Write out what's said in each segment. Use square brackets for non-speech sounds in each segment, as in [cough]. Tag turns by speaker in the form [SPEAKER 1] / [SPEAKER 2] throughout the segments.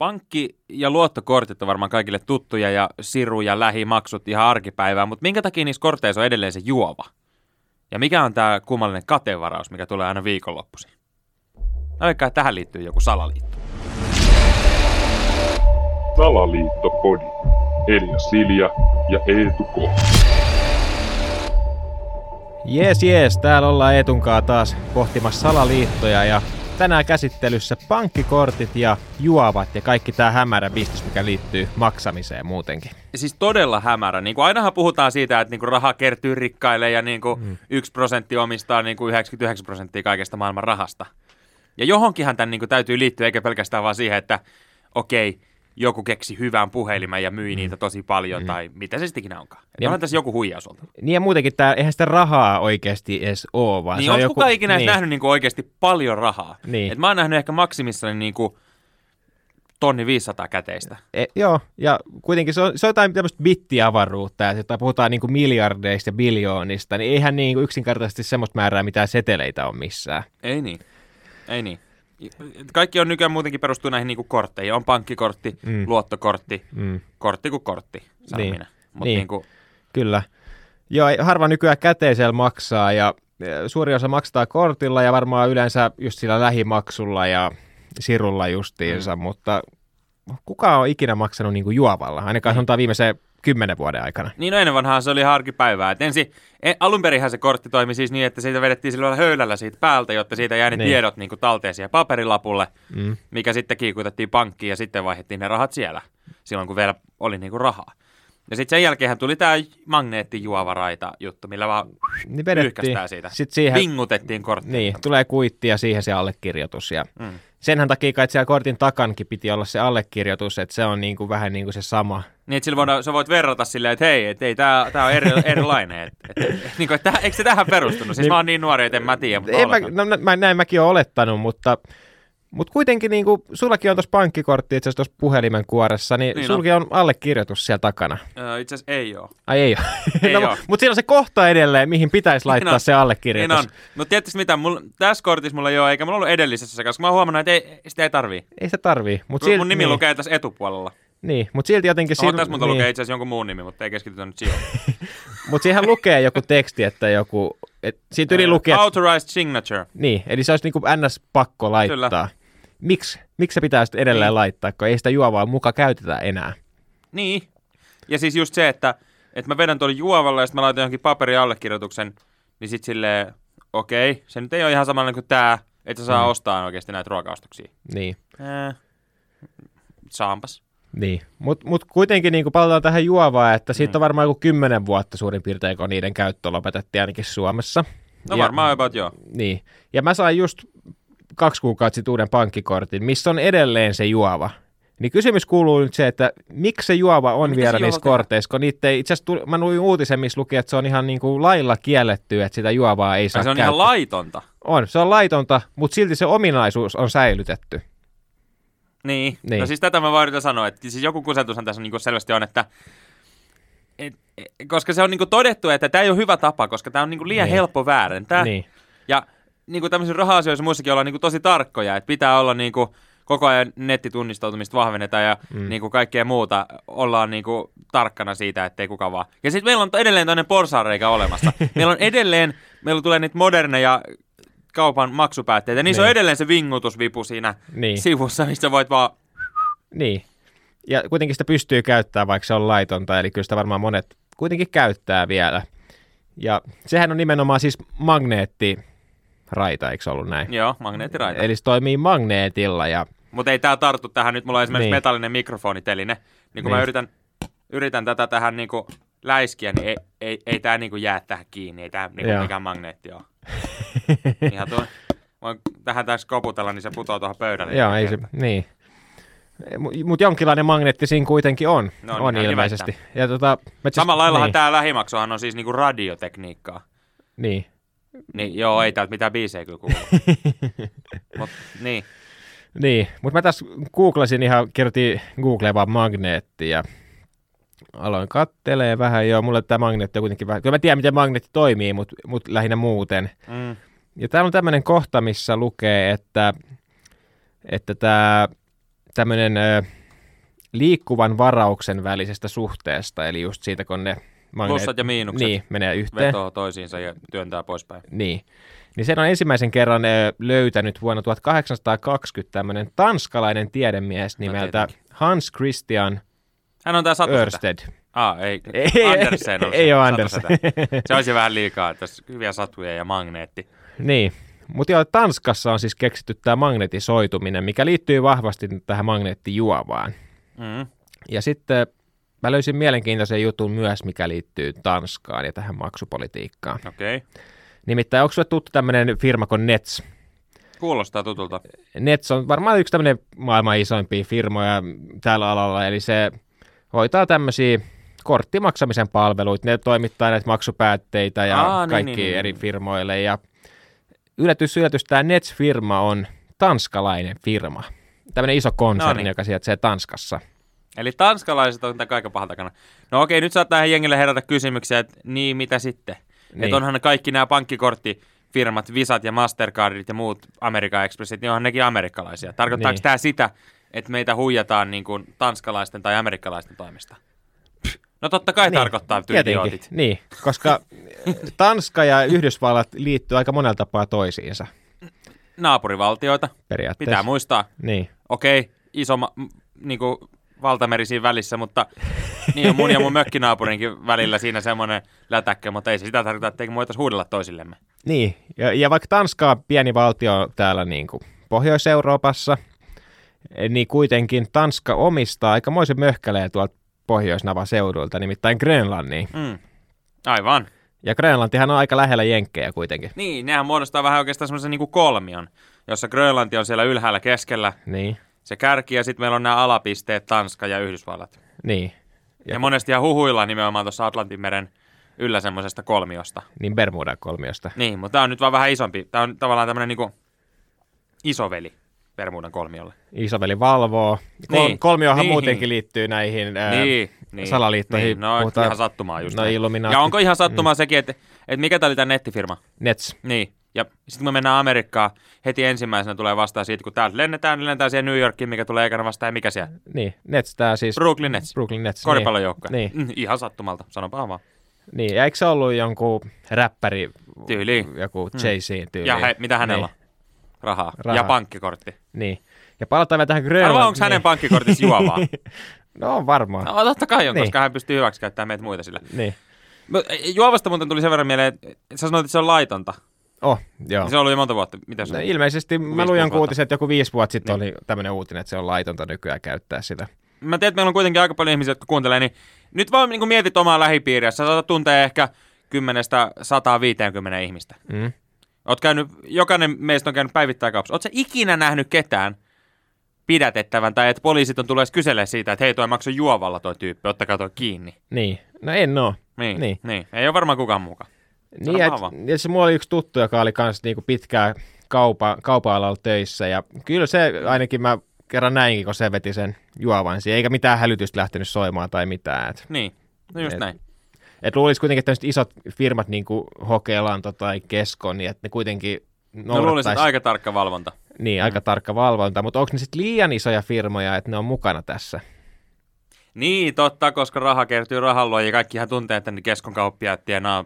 [SPEAKER 1] pankki- ja luottokortit on varmaan kaikille tuttuja ja siru- ja lähimaksut ihan arkipäivää, mutta minkä takia niissä korteissa on edelleen se juova? Ja mikä on tämä kummallinen katevaraus, mikä tulee aina viikonloppuisin? Että tähän liittyy joku salaliitto.
[SPEAKER 2] Salaliittopodi. Elia Silja ja Eetu K.
[SPEAKER 3] Jees, jees, täällä ollaan Eetunkaa taas pohtimassa salaliittoja ja tänään käsittelyssä pankkikortit ja juovat ja kaikki tämä hämärä bisnes, mikä liittyy maksamiseen muutenkin.
[SPEAKER 1] Siis todella hämärä. Niin kuin ainahan puhutaan siitä, että niin kuin raha kertyy rikkaille ja niin kuin mm. 1 prosentti omistaa niin kuin 99 prosenttia kaikesta maailman rahasta. Ja johonkinhan tämän niin kuin täytyy liittyä, eikä pelkästään vaan siihen, että okei, joku keksi hyvän puhelimen ja myi mm. niitä tosi paljon, mm. tai mitä se sitten ikinä onkaan. Ja onhan tässä joku huijaus ollut.
[SPEAKER 3] Niin ja muutenkin, tää, eihän sitä rahaa oikeasti edes ole, vaan
[SPEAKER 1] Niin
[SPEAKER 3] se on
[SPEAKER 1] onko
[SPEAKER 3] joku...
[SPEAKER 1] kukaan ikinä
[SPEAKER 3] niin.
[SPEAKER 1] niin. nähnyt niin kuin oikeasti paljon rahaa?
[SPEAKER 3] Niin.
[SPEAKER 1] Et mä oon nähnyt ehkä maksimissani niin kuin tonni 500 käteistä.
[SPEAKER 3] E, joo, ja kuitenkin se on, se on jotain tämmöistä bittiavaruutta, sitten puhutaan niin kuin miljardeista ja biljoonista, niin eihän niin kuin yksinkertaisesti semmoista määrää mitään seteleitä on missään.
[SPEAKER 1] Ei niin. Ei niin. Kaikki on nykyään muutenkin perustuu näihin niinku kortteihin. On pankkikortti,
[SPEAKER 3] Mm.
[SPEAKER 1] luottokortti,
[SPEAKER 3] Mm.
[SPEAKER 1] kortti kuin kortti, sanon
[SPEAKER 3] Niin.
[SPEAKER 1] minä. Mutta
[SPEAKER 3] Niin.
[SPEAKER 1] niin. niinku,
[SPEAKER 3] Kyllä. Joo, harva nykyään käteisellä maksaa ja suuri osa maksaa kortilla ja varmaan yleensä just sillä lähimaksulla ja sirulla justiinsa, mm. mutta kuka on ikinä maksanut niin kuin juovalla? Ainakaan sanotaan viimeisen kymmenen vuoden aikana.
[SPEAKER 1] niin no ennen vanhaa se oli ihan arkipäivää. Et ensin, en, alun perinhän se kortti toimi siis niin, että siitä vedettiin sillä höylällä siitä päältä, jotta siitä jäi ne
[SPEAKER 3] Niin.
[SPEAKER 1] niin. tiedot niinku talteen siihen paperilapulle,
[SPEAKER 3] Mm.
[SPEAKER 1] mikä sitten kiikutettiin pankkiin ja sitten vaihdettiin ne rahat siellä, silloin kun vielä oli niinku rahaa. Ja sitten sen jälkeen tuli tämä magneettijuovaraita juttu, millä vaan
[SPEAKER 3] Niin
[SPEAKER 1] pyyhkästään siitä.
[SPEAKER 3] Sitten siihen,
[SPEAKER 1] Vingutettiin korttia.
[SPEAKER 3] niin, tulee kuitti ja siihen se allekirjoitus. Ja
[SPEAKER 1] Mm.
[SPEAKER 3] senhän takia kai siellä kortin takankin piti olla se allekirjoitus, että se on niin kuin vähän niin kuin se sama.
[SPEAKER 1] Niin, että voidaan, sä voit verrata silleen, että hei, et ei, tää, tää on eri, erilainen. Et, et, et, niin kuin, että, eikö se tähän perustunut? Siis
[SPEAKER 3] Niin-
[SPEAKER 1] mä oon niin nuori, että en mä tiedä, mutta
[SPEAKER 3] En mä, no, no, mä, näin mäkin olettanut, mutta, mutta kuitenkin niin kuin, sullakin on tuossa pankkikortti itse asiassa tuossa puhelimen kuoressa, niin, niin
[SPEAKER 1] Niin
[SPEAKER 3] sullakin on allekirjoitus siellä takana.
[SPEAKER 1] Ö, Itse asiassa ei oo.
[SPEAKER 3] Ai ei ole.
[SPEAKER 1] Ei [laughs]
[SPEAKER 3] no, mutta siinä on se kohta edelleen, mihin pitäisi laittaa
[SPEAKER 1] on.
[SPEAKER 3] se allekirjoitus.
[SPEAKER 1] Niin on. Mutta tiedätkö mitä, mulla, tässä kortissa mulla ei ole, eikä mulla ollut edellisessä, koska mä oon huomannut, että ei, sitä ei tarvii.
[SPEAKER 3] Ei se tarvii. Mut
[SPEAKER 1] Mun, mun nimi
[SPEAKER 3] niin,
[SPEAKER 1] lukee tässä etupuolella.
[SPEAKER 3] Niin, mutta silti jotenkin... Siinä-
[SPEAKER 1] tässä mun
[SPEAKER 3] niin,
[SPEAKER 1] lukee itse asiassa jonkun muun nimi, mutta ei keskitytä nyt siihen. [laughs]
[SPEAKER 3] Mutta siihen lukee joku teksti, että joku... Et, siitä yli lukee...
[SPEAKER 1] Authorized signature.
[SPEAKER 3] Niin, eli se olisi niinku ns. pakko laittaa.
[SPEAKER 1] Kyllä.
[SPEAKER 3] Miksi? Miksi se pitää sitten edelleen
[SPEAKER 1] Niin.
[SPEAKER 3] laittaa, kun ei sitä juovaa muka käytetä enää?
[SPEAKER 1] Niin. Ja siis just se, että, että mä vedän tuolla juovalla ja sitten mä laitan johonkin paperiallekirjoituksen, niin sit silleen, okei, se nyt ei ole ihan samanlainen kuin tää, että sä saa
[SPEAKER 3] Mm.
[SPEAKER 1] ostaa oikeasti näitä ruokaostoksia.
[SPEAKER 3] Niin.
[SPEAKER 1] Äh, saampas.
[SPEAKER 3] Niin, mutta mut kuitenkin niin palataan tähän juovaan, että siitä
[SPEAKER 1] Mm.
[SPEAKER 3] on varmaan joku kymmenen vuotta suurin piirtein, kun niiden käyttö lopetettiin ainakin Suomessa.
[SPEAKER 1] No
[SPEAKER 3] ja,
[SPEAKER 1] varmaan about joo.
[SPEAKER 3] Niin, ja mä sain just kaksi kuukautta sitten uuden pankkikortin, missä on edelleen se juova. Niin kysymys kuuluu nyt se, että miksi se juova on
[SPEAKER 1] No
[SPEAKER 3] vielä niissä
[SPEAKER 1] juova
[SPEAKER 3] korteissa, kun niitä ei, itse asiassa mä luin uutisen, missä luki, että se on ihan niin kuin lailla kielletty, että sitä juovaa ei saa
[SPEAKER 1] Ja se on
[SPEAKER 3] käyttää.
[SPEAKER 1] ihan laitonta.
[SPEAKER 3] On, se on laitonta, mutta silti se ominaisuus on säilytetty.
[SPEAKER 1] Niin.
[SPEAKER 3] Niin.
[SPEAKER 1] niin. No siis tätä mä vaan yritän sanoa, että siis joku kusetushan tässä niin selvästi on, että et, et, koska se on niin todettu, että tämä ei ole hyvä tapa, koska tämä on niin liian
[SPEAKER 3] Niin.
[SPEAKER 1] niin. helppo väärentää.
[SPEAKER 3] Niin.
[SPEAKER 1] Ja niin kuin tämmöisissä raha-asioissa muissakin ollaan niin kuin tosi tarkkoja, että pitää olla niin kuin koko ajan nettitunnistautumista vahvennetaan ja
[SPEAKER 3] Mm.
[SPEAKER 1] niin kuin kaikkea muuta ollaan niin kuin tarkkana siitä, ettei kukaan vaan. Ja sitten meillä on edelleen toinen porsaanreikä olemassa. [laughs] meillä on edelleen, meillä tulee niitä moderneja kaupan maksupäätteitä, niissä
[SPEAKER 3] Niin.
[SPEAKER 1] on edelleen se vingutusvipu siinä
[SPEAKER 3] Niin.
[SPEAKER 1] sivussa, missä voit vaan
[SPEAKER 3] Niin. Ja kuitenkin sitä pystyy käyttämään, vaikka se on laitonta, eli kyllä sitä varmaan monet kuitenkin käyttää vielä. Ja sehän on nimenomaan siis magneettiraita, eikö ollut näin?
[SPEAKER 1] Joo, magneettiraita.
[SPEAKER 3] Eli se toimii magneetilla ja
[SPEAKER 1] Mutta ei tämä tarttu tähän. Nyt mulla on esimerkiksi
[SPEAKER 3] Niin.
[SPEAKER 1] niin. metallinen mikrofoniteline. Niin kun
[SPEAKER 3] Niin.
[SPEAKER 1] mä yritän, yritän tätä tähän niinku läiskiä, niin ei, ei, ei tämä niinku jää tähän kiinni. Ei tämä niinku
[SPEAKER 3] Joo.
[SPEAKER 1] mikään magneetti ole. [laughs] Ihan tuo, voin tähän tässä koputella, niin se putoaa tuohon pöydälle.
[SPEAKER 3] joo, ei se, niin. Mutta jonkinlainen magneetti siinä kuitenkin on,
[SPEAKER 1] No,
[SPEAKER 3] on
[SPEAKER 1] niin
[SPEAKER 3] ilmeisesti. Ja tota, mä
[SPEAKER 1] Samalla laillahan
[SPEAKER 3] niin,
[SPEAKER 1] tämä lähimaksuhan on siis niinku radiotekniikkaa.
[SPEAKER 3] Niin.
[SPEAKER 1] Niin joo, ei täältä mitään biisejä kyllä kuulu. [laughs] Mut, niin.
[SPEAKER 3] Niin, mutta mä tässä googlasin ihan, kirjoitin Googleen vaan magneetti ja aloin kattelee vähän, joo, mulle tämä magneetti on kuitenkin vähän, kyllä mä tiedän, miten magneetti toimii, mutta mut lähinnä muuten.
[SPEAKER 1] Mm.
[SPEAKER 3] Ja täällä on tämmöinen kohta, missä lukee, että, että tämä tämmöinen liikkuvan varauksen välisestä suhteesta, eli just siitä, kun ne
[SPEAKER 1] Plussat ja miinukset
[SPEAKER 3] niin, menee yhteen.
[SPEAKER 1] vetoo toisiinsa ja työntää poispäin.
[SPEAKER 3] Niin. Niin sen on ensimmäisen kerran löytänyt vuonna 1820 tämmöinen tanskalainen tiedemies nimeltä Hans Christian
[SPEAKER 1] Hän on satusetä.
[SPEAKER 3] Örsted.
[SPEAKER 1] Ah, [laughs] ei,
[SPEAKER 3] Ei,
[SPEAKER 1] Andersen on
[SPEAKER 3] ei
[SPEAKER 1] se
[SPEAKER 3] oo
[SPEAKER 1] satusetä.
[SPEAKER 3] Andersen. [laughs]
[SPEAKER 1] Se olisi vähän liikaa, että olisi hyviä satuja ja magneetti.
[SPEAKER 3] Niin. Mutta joo, Tanskassa on siis keksitty tämä magnetisoituminen, mikä liittyy vahvasti tähän magneettijuovaan.
[SPEAKER 1] Mm.
[SPEAKER 3] Ja sitten mä löysin mielenkiintoisen jutun myös, mikä liittyy Tanskaan ja tähän maksupolitiikkaan.
[SPEAKER 1] Okei. Okay.
[SPEAKER 3] Nimittäin onko sulle tuttu tämmöinen firma kuin Nets?
[SPEAKER 1] Kuulostaa tutulta.
[SPEAKER 3] Nets on varmaan yksi tämmöinen maailman isoimpia firmoja tällä alalla, eli se hoitaa tämmöisiä korttimaksamisen palveluita. Ne toimittaa näitä maksupäätteitä ja
[SPEAKER 1] Aa, niin,
[SPEAKER 3] kaikki
[SPEAKER 1] niin, niin,
[SPEAKER 3] eri
[SPEAKER 1] niin.
[SPEAKER 3] firmoille. Ja yllätys, yllätys, tämä Nets-firma on tanskalainen firma. Tämmöinen iso konserni,
[SPEAKER 1] No niin.
[SPEAKER 3] joka sijaitsee Tanskassa.
[SPEAKER 1] Eli tanskalaiset on tämän kaiken pahan takana. No okei, nyt saattaa jengille herätä kysymyksiä, että niin mitä sitten? Niin.
[SPEAKER 3] Niin.
[SPEAKER 1] Että onhan kaikki nämä pankkikorttifirmat, Visat ja Mastercardit ja muut Amerikan Expressit, niin onhan nekin amerikkalaisia. Tarkoittaako
[SPEAKER 3] Niin.
[SPEAKER 1] tämä sitä, että meitä huijataan niin kuin tanskalaisten tai amerikkalaisten toimesta? No totta kai niin. tarkoittaa
[SPEAKER 3] Tietenkin,
[SPEAKER 1] tyydiotit.
[SPEAKER 3] niin, koska Tanska ja Yhdysvallat liittyy aika monella tapaa toisiinsa
[SPEAKER 1] Naapurivaltioita,
[SPEAKER 3] periaatteessa.
[SPEAKER 1] pitää muistaa.
[SPEAKER 3] Niin,
[SPEAKER 1] Okei, iso ma- m- niinku valtameri siinä välissä, mutta niin on mun ja mun mökkinaapurinkin välillä siinä semmoinen lätäkkö, mutta ei se sitä tarkoita, että me voitaisiin huudella toisillemme.
[SPEAKER 3] niin. Ja, ja vaikka Tanska on pieni valtio täällä niin kuin Pohjois-Euroopassa, niin kuitenkin Tanska omistaa aikamoisen möhkäleen tuolta Pohjois-Navan seudulta, nimittäin Grönlannin.
[SPEAKER 1] Mm. Aivan.
[SPEAKER 3] Ja Grönlantihan on aika lähellä Jenkkejä kuitenkin.
[SPEAKER 1] Niin, nehän muodostaa vähän oikeastaan semmoisen niinku kolmion, jossa Grönlanti on siellä ylhäällä keskellä,
[SPEAKER 3] Niin,
[SPEAKER 1] se kärki, ja sitten meillä on nämä alapisteet, Tanska ja Yhdysvallat.
[SPEAKER 3] niin.
[SPEAKER 1] Ja, ja monesti ihan huhuillaan nimenomaan tuossa Atlantin meren yllä semmoisesta kolmiosta.
[SPEAKER 3] Niin Bermudan kolmiosta.
[SPEAKER 1] Niin, mutta tämä on nyt vaan vähän isompi. Tämä on tavallaan tämmöinen niinku isoveli Bermudan kolmiolle.
[SPEAKER 3] Isoveli valvoo. Kol-
[SPEAKER 1] Niin,
[SPEAKER 3] kolmiohan
[SPEAKER 1] niin.
[SPEAKER 3] muutenkin liittyy näihin ää,
[SPEAKER 1] niin, niin,
[SPEAKER 3] salaliittoihin.
[SPEAKER 1] Niin, no
[SPEAKER 3] Puhutaan-
[SPEAKER 1] ihan sattumaa just
[SPEAKER 3] no.
[SPEAKER 1] Ja onko ihan sattumaa mm. sekin, että, että mikä tämä oli tämä nettifirma?
[SPEAKER 3] Nets.
[SPEAKER 1] Niin. Ja sitten kun me mennään Amerikkaan, heti ensimmäisenä tulee vastaan siitä, kun täältä lennetään, niin lennetään siihen New Yorkiin, mikä tulee ekana vastaan, ja mikä siellä?
[SPEAKER 3] Niin, Nets tää siis.
[SPEAKER 1] Brooklyn Nets.
[SPEAKER 3] Brooklyn Nets.
[SPEAKER 1] Koripallojoukkue.
[SPEAKER 3] Niin,
[SPEAKER 1] Mm, ihan sattumalta, sanopa vaan.
[SPEAKER 3] niin. Ja eikö se ollut jonkun räppäri,
[SPEAKER 1] Tyyliin.
[SPEAKER 3] joku Jay-Z tyyli?
[SPEAKER 1] Ja he, mitä hänellä
[SPEAKER 3] niin.
[SPEAKER 1] on? Rahaa.
[SPEAKER 3] Rahaa.
[SPEAKER 1] Ja pankkikortti.
[SPEAKER 3] Niin. Ja palataan vielä tähän Grönlantiin.
[SPEAKER 1] Arvaa, onko hänen pankkikortissa juovaa? [laughs]
[SPEAKER 3] No on varmaan.
[SPEAKER 1] no, totta kai on,
[SPEAKER 3] Niin.
[SPEAKER 1] koska hän pystyy hyväksikäyttämään meitä muita sillä.
[SPEAKER 3] Niin.
[SPEAKER 1] Mut, e, Juovasta muuten tuli sen verran mieleen, että sä sanoit, että se on laitonta.
[SPEAKER 3] Oh, joo.
[SPEAKER 1] Se on ollut jo monta vuotta. Mitä se
[SPEAKER 3] No, ilmeisesti mä luin jonkun uutisen, että joku viisi vuotta sitten
[SPEAKER 1] Niin.
[SPEAKER 3] oli tämmöinen uutinen, että se on laitonta nykyään käyttää sitä.
[SPEAKER 1] Mä tiedän, että meillä on kuitenkin aika paljon ihmisiä, jotka kuuntelee, niin nyt vaan niin mietit omaa lähipiiriä. Sä saatat tuntea ehkä 10-150 ihmistä.
[SPEAKER 3] Mm.
[SPEAKER 1] Oot käynyt, jokainen meistä on käynyt päivittäin kaupassa. Oot sä ikinä nähnyt ketään pidätettävän tai että poliisit on tulleet kyselemään siitä, että hei toi maksoi juovalla toi tyyppi, ottakaa toi kiinni.
[SPEAKER 3] Niin. No en oo.
[SPEAKER 1] Niin,
[SPEAKER 3] Niin.
[SPEAKER 1] niin. Ei ole varmaan kukaan mukaan.
[SPEAKER 3] Niin, et, ja se mulla oli yksi tuttu, joka oli kanssa niinku pitkään kaupa, kaupa-alalla töissä. Ja kyllä se ainakin mä kerran näinkin, kun se veti sen juovan siihen, eikä mitään hälytystä lähtenyt soimaan tai mitään. Et,
[SPEAKER 1] Niin, no just
[SPEAKER 3] Et-
[SPEAKER 1] näin.
[SPEAKER 3] et luulisi kuitenkin, että tämmöiset isot firmat, niin kuin Hokelanto tai Kesko, niin että ne kuitenkin
[SPEAKER 1] No luulisin,
[SPEAKER 3] noudattaisi
[SPEAKER 1] että aika tarkka valvonta.
[SPEAKER 3] niin, aika tarkka valvonta, mutta onko ne sitten liian isoja firmoja, että ne on mukana tässä?
[SPEAKER 1] Niin, totta, koska raha kertyy rahalloon ja kaikkihan tuntee, että ne keskon kauppiaat tienaa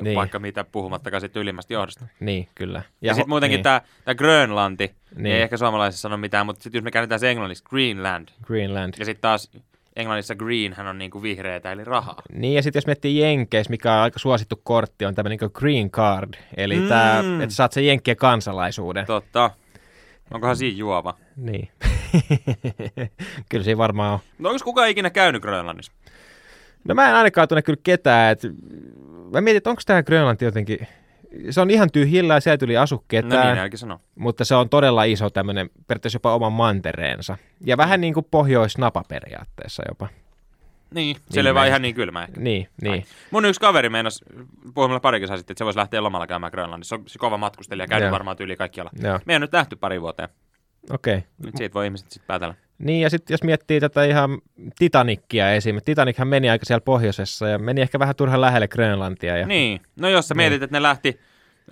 [SPEAKER 1] niin. Vaikka mitä puhumattakaan sitten ylimmästä johdosta.
[SPEAKER 3] Niin, kyllä.
[SPEAKER 1] Ja, ja sitten muutenkin
[SPEAKER 3] niin,
[SPEAKER 1] tämä Grönlanti, niin.
[SPEAKER 3] Niin.
[SPEAKER 1] ei ehkä suomalaisessa sano mitään, mutta sitten jos me käännetään se englanniksi, Greenland.
[SPEAKER 3] Greenland.
[SPEAKER 1] Ja sitten taas englannissa green hän on niinku vihreätä, eli rahaa.
[SPEAKER 3] Niin, ja sitten jos miettii Jenkeissä, mikä on aika suosittu kortti, on tämmöinen niin green card, eli mm. tämä, että saat sen Jenkkien kansalaisuuden.
[SPEAKER 1] Totta. Onkohan siinä juova?
[SPEAKER 3] Niin. [laughs] kyllä siinä varmaan on.
[SPEAKER 1] No onko kukaan ikinä käynyt Grönlannissa?
[SPEAKER 3] No mä en ainakaan tunne kyllä ketään, että mä mietin, että onko tämä Grönlanti jotenkin, se on ihan tyhjillä ja sieltä tuli asu
[SPEAKER 1] No niin, älkää sano.
[SPEAKER 3] mutta se on todella iso tämmöinen, periaatteessa jopa oman mantereensa. Ja vähän niin kuin pohjoisnapa periaatteessa jopa.
[SPEAKER 1] Niin, siellä ei vaan ihan niin kylmä ehkä.
[SPEAKER 3] Niin, niin.
[SPEAKER 1] Ai. Mun yksi kaveri meinasi puhumalla pari kesää sitten, että se voisi lähteä lomalla käymään Grönlannissa. Se on se kova matkustelija, käynyt varmaan tyyli kaikkialla. Me ei nyt nähty pari vuoteen.
[SPEAKER 3] Okei. Okay.
[SPEAKER 1] Nyt siitä voi ihmiset sitten päätellä.
[SPEAKER 3] Niin, ja sitten jos miettii tätä ihan Titanikkia esim. Titanichan meni aika siellä pohjoisessa ja meni ehkä vähän turhan lähelle Grönlantia. Ja
[SPEAKER 1] Niin, no jos sä
[SPEAKER 3] Niin.
[SPEAKER 1] mietit, että ne lähti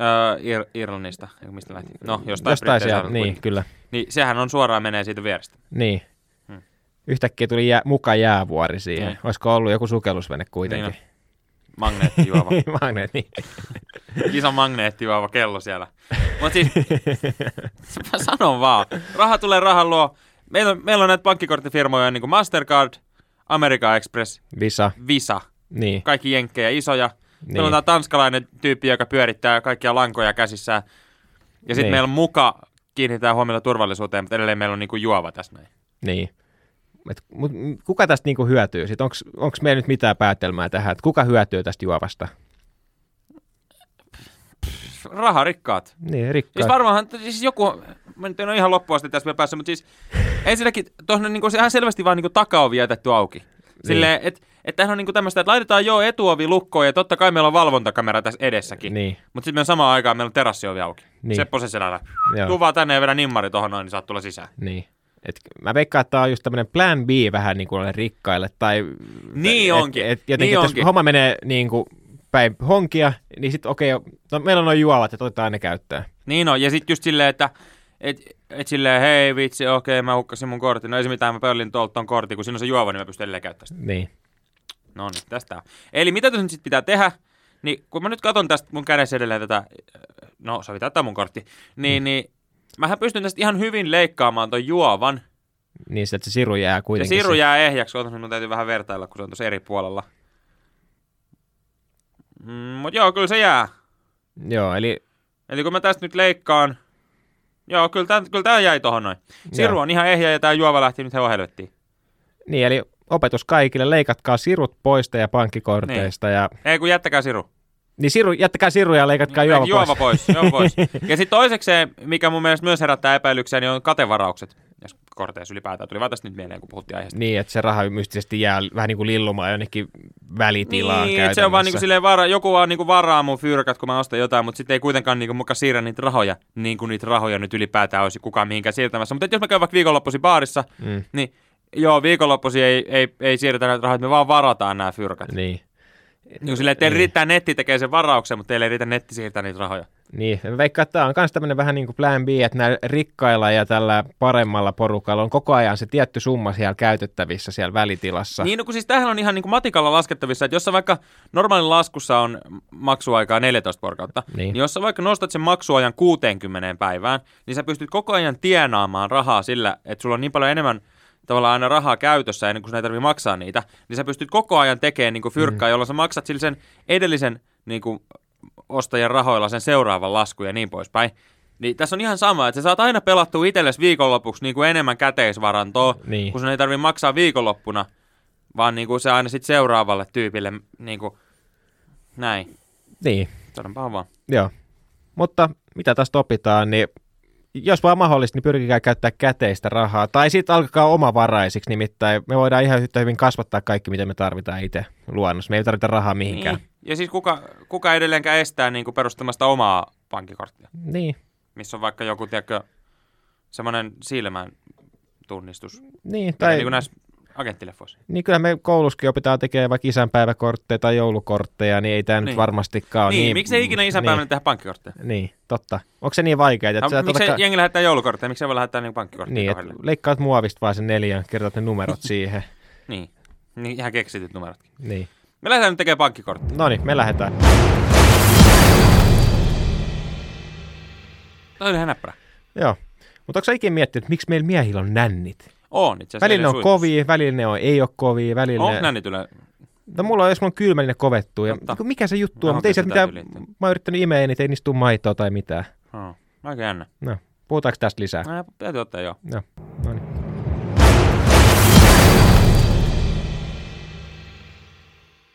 [SPEAKER 1] äh, Ir- Irlannista, mistä lähti? No, jostain,
[SPEAKER 3] jostain siellä, niin,
[SPEAKER 1] kuitenkin.
[SPEAKER 3] kyllä.
[SPEAKER 1] Niin sehän on suoraan menee siitä vierestä.
[SPEAKER 3] Niin.
[SPEAKER 1] Hmm.
[SPEAKER 3] Yhtäkkiä tuli jää, muka jäävuori siihen.
[SPEAKER 1] Niin.
[SPEAKER 3] Olisiko ollut joku sukellusvene kuitenkin?
[SPEAKER 1] Niin Magneettijuova. [laughs]
[SPEAKER 3] Magneetti.
[SPEAKER 1] Iso magneettijuova kello siellä. Mutta siis, mä sanon vaan, raha tulee rahan luo. Meillä on, meillä on näitä pankkikorttifirmoja niin kuin Mastercard, American Express,
[SPEAKER 3] Visa.
[SPEAKER 1] Visa,
[SPEAKER 3] Niin.
[SPEAKER 1] kaikki jenkkejä isoja. Niin. Meillä on
[SPEAKER 3] niin.
[SPEAKER 1] tämä tanskalainen tyyppi, joka pyörittää kaikkia lankoja käsissään. Ja sitten
[SPEAKER 3] Niin.
[SPEAKER 1] meillä on muka kiinnittää huomiota turvallisuuteen, mutta edelleen meillä on niinku juova tässä näin.
[SPEAKER 3] Niin. Et, mut, kuka tästä niinku hyötyy? Onko meillä nyt mitään päätelmää tähän, että kuka hyötyy tästä juovasta?
[SPEAKER 1] Raha rikkaat.
[SPEAKER 3] Niin,
[SPEAKER 1] Siis
[SPEAKER 3] rikkaat.
[SPEAKER 1] varmaan, siis joku, mä nyt en ole ihan loppuun asti tässä vielä päässä, mutta siis ensinnäkin tuohon niinku, se ihan selvästi vaan niinku takaovi jätetty auki. Silleen, että et tämähän on niinku tämmöistä, että laitetaan jo etuovi lukkoon ja totta kai meillä on valvontakamera tässä edessäkin.
[SPEAKER 3] Niin,
[SPEAKER 1] Mutta sitten meillä samaan aikaan meillä on terassiovi auki.
[SPEAKER 3] Niin.
[SPEAKER 1] Niin. Seppo se selällä. Tuu vaan tänne ja vedä nimmari tohon noin, niin saat tulla sisään.
[SPEAKER 3] Niin. Et mä veikkaan, että tämä on just tämmöinen plan B vähän niin kuin rikkaille. Tai,
[SPEAKER 1] Niin onkin.
[SPEAKER 3] Et, et jotenkin,
[SPEAKER 1] Niin
[SPEAKER 3] jos
[SPEAKER 1] onkin.
[SPEAKER 3] homma menee niin kuin päin honkia, niin sitten okei, no, meillä on noin juovat, että otetaan ne käyttöön.
[SPEAKER 1] Niin on, ja sitten just silleen, että et, et silleen, hei vitsi, okei, mä hukkasin mun kortin. No ei se mitään, mä pöllin tuolta ton kortin, kun siinä on se juova, niin mä pystyn edelleen käyttämään sitä.
[SPEAKER 3] Niin.
[SPEAKER 1] No niin, tästä on. Eli mitä tässä nyt sitten pitää tehdä? Niin kun mä nyt katson tästä mun kädessä edelleen tätä, no sovitaan, tämä mun kortti, niin, mm. niin mähän pystyn tästä ihan hyvin leikkaamaan ton juovan.
[SPEAKER 3] Niin, että se siru jää kuitenkin.
[SPEAKER 1] siru
[SPEAKER 3] se-
[SPEAKER 1] jää ehjäksi, otan mun täytyy vähän vertailla, kun se on tuossa eri puolella. Mm, mut joo, kyllä se jää.
[SPEAKER 3] Joo, eli
[SPEAKER 1] Eli kun mä tästä nyt leikkaan, joo, kyllä tää, kyllä tää jäi tohon noin. Siru
[SPEAKER 3] Joo.
[SPEAKER 1] on ihan ehjä ja tää juova lähti nyt hevon helvettiin.
[SPEAKER 3] Niin, eli opetus kaikille, leikatkaa sirut pois ja pankkikorteista. Niin. Ja,
[SPEAKER 1] Ei kun jättäkää siru.
[SPEAKER 3] Niin siru, jättäkää siru ja leikatkaa juova,
[SPEAKER 1] juova
[SPEAKER 3] pois.
[SPEAKER 1] pois. Juova pois. [laughs] ja sitten toisekseen, mikä mun mielestä myös herättää epäilyksiä, niin on katevaraukset. Jos korteissa ylipäätään tuli vaan tästä nyt mieleen, kun puhuttiin aiheesta.
[SPEAKER 3] Niin, että se raha mystisesti jää vähän niin kuin lillumaan jonnekin välitilaan
[SPEAKER 1] Niin, se on vaan niinku silleen vara, joku vaan niinku varaa mun fyrkat, kun mä ostan jotain, mutta sitten ei kuitenkaan niinku muka siirrä niitä rahoja, niin kuin niitä rahoja nyt ylipäätään olisi kukaan mihinkään siirtämässä. Mutta jos mä käyn vaikka viikonloppuisin baarissa,
[SPEAKER 3] Mm,
[SPEAKER 1] niin joo, viikonloppuisin ei, ei, ei siirretä näitä rahoja, me vaan varataan nämä fyrkat.
[SPEAKER 3] niin.
[SPEAKER 1] Niin että teillä
[SPEAKER 3] Niin.
[SPEAKER 1] riittää netti tekee sen varauksen, mutta teillä ei riitä netti siirtää niitä rahoja.
[SPEAKER 3] Niin, veikkaan, että tämä on myös tämmöinen vähän niin kuin plan B, että näillä rikkailla ja tällä paremmalla porukalla on koko ajan se tietty summa siellä käytettävissä siellä välitilassa.
[SPEAKER 1] Niin, no kun siis tämähän on ihan niin kuin matikalla laskettavissa, että jos sä vaikka normaalin laskussa on maksuaikaa 14 vuorokautta,
[SPEAKER 3] Niin.
[SPEAKER 1] niin. niin jos sä vaikka nostat sen maksuajan 60 päivään, niin sä pystyt koko ajan tienaamaan rahaa sillä, että sulla on niin paljon enemmän tavallaan aina rahaa käytössä ennen kuin sun ei tarvitse maksaa niitä, niin sä pystyt koko ajan tekemään niin kuin fyrkkaa, mm. jolloin sä maksat sillä sen edellisen niin kuin ostajan rahoilla sen seuraavan laskun ja niin poispäin. Niin tässä on ihan sama, että sä saat aina pelattua itsellesi viikonlopuksi niin kuin enemmän käteisvarantoa,
[SPEAKER 3] Niin.
[SPEAKER 1] kun sun ei tarvitse maksaa viikonloppuna, vaan niin kuin se aina sitten seuraavalle tyypille niin kuin, näin.
[SPEAKER 3] Niin,
[SPEAKER 1] Sanonpa vaan.
[SPEAKER 3] joo. Mutta mitä tästä opitaan, niin jos vaan mahdollista, niin pyrkikää käyttää käteistä rahaa. Tai sitten alkakaa omavaraisiksi, nimittäin me voidaan ihan yhtä hyvin kasvattaa kaikki, mitä me tarvitaan itse luonnossa. Me ei tarvita rahaa mihinkään.
[SPEAKER 1] Niin. Ja siis kuka, kuka edelleenkään estää niin kuin perustamasta omaa pankkikorttia,
[SPEAKER 3] Niin,
[SPEAKER 1] missä on vaikka joku, tiedätkö, semmoinen silmän tunnistus.
[SPEAKER 3] niin.
[SPEAKER 1] Tai... Niin kuin näissä agenttileffoissa.
[SPEAKER 3] niin kyllä me koulussakin opitaan tekemään vaikka isänpäiväkortteja tai joulukortteja, niin ei tämä nyt
[SPEAKER 1] Niin.
[SPEAKER 3] varmastikaan ole
[SPEAKER 1] niin,
[SPEAKER 3] niin.
[SPEAKER 1] miksi ei ikinä isänpäivänä
[SPEAKER 3] niin,
[SPEAKER 1] tehdä pankkikortteja?
[SPEAKER 3] niin, totta. Onko se niin vaikeaa? Että
[SPEAKER 1] No,
[SPEAKER 3] sä
[SPEAKER 1] miksi
[SPEAKER 3] totta
[SPEAKER 1] ka... jengi lähettää joulukortteja, miksi se voi lähettää niin pankkikortteja
[SPEAKER 3] Niin, leikkaat muovista vaan sen neljän, kertaat ne numerot siihen. [laughs]
[SPEAKER 1] Niin. niin, ihan keksityt numerotkin.
[SPEAKER 3] Niin.
[SPEAKER 1] Me lähdetään nyt tekemään pankkikortteja.
[SPEAKER 3] No niin, me lähdetään.
[SPEAKER 1] Toi oli ihan näppärä.
[SPEAKER 3] Joo. Mutta onko sä ikinä miettinyt, että miksi meillä miehillä on nännit?
[SPEAKER 1] On itse asiassa.
[SPEAKER 3] Välillä ne on
[SPEAKER 1] eilen
[SPEAKER 3] kovia, välillä ne on, ei ole kovia, välillä
[SPEAKER 1] Onko
[SPEAKER 3] ne...
[SPEAKER 1] nännit yle?
[SPEAKER 3] No mulla on, jos mulla on kylmä, niin ne kovettuu. Ja
[SPEAKER 1] Totta.
[SPEAKER 3] niin mikä se juttu on, mutta ei
[SPEAKER 1] sitä
[SPEAKER 3] mitään,
[SPEAKER 1] ylittää.
[SPEAKER 3] mä oon yrittänyt imeä, niin ei niistä tule maitoa tai mitään.
[SPEAKER 1] Oh, aika jännä.
[SPEAKER 3] No, puhutaanko tästä lisää?
[SPEAKER 1] No, täytyy ottaa joo.
[SPEAKER 3] No, no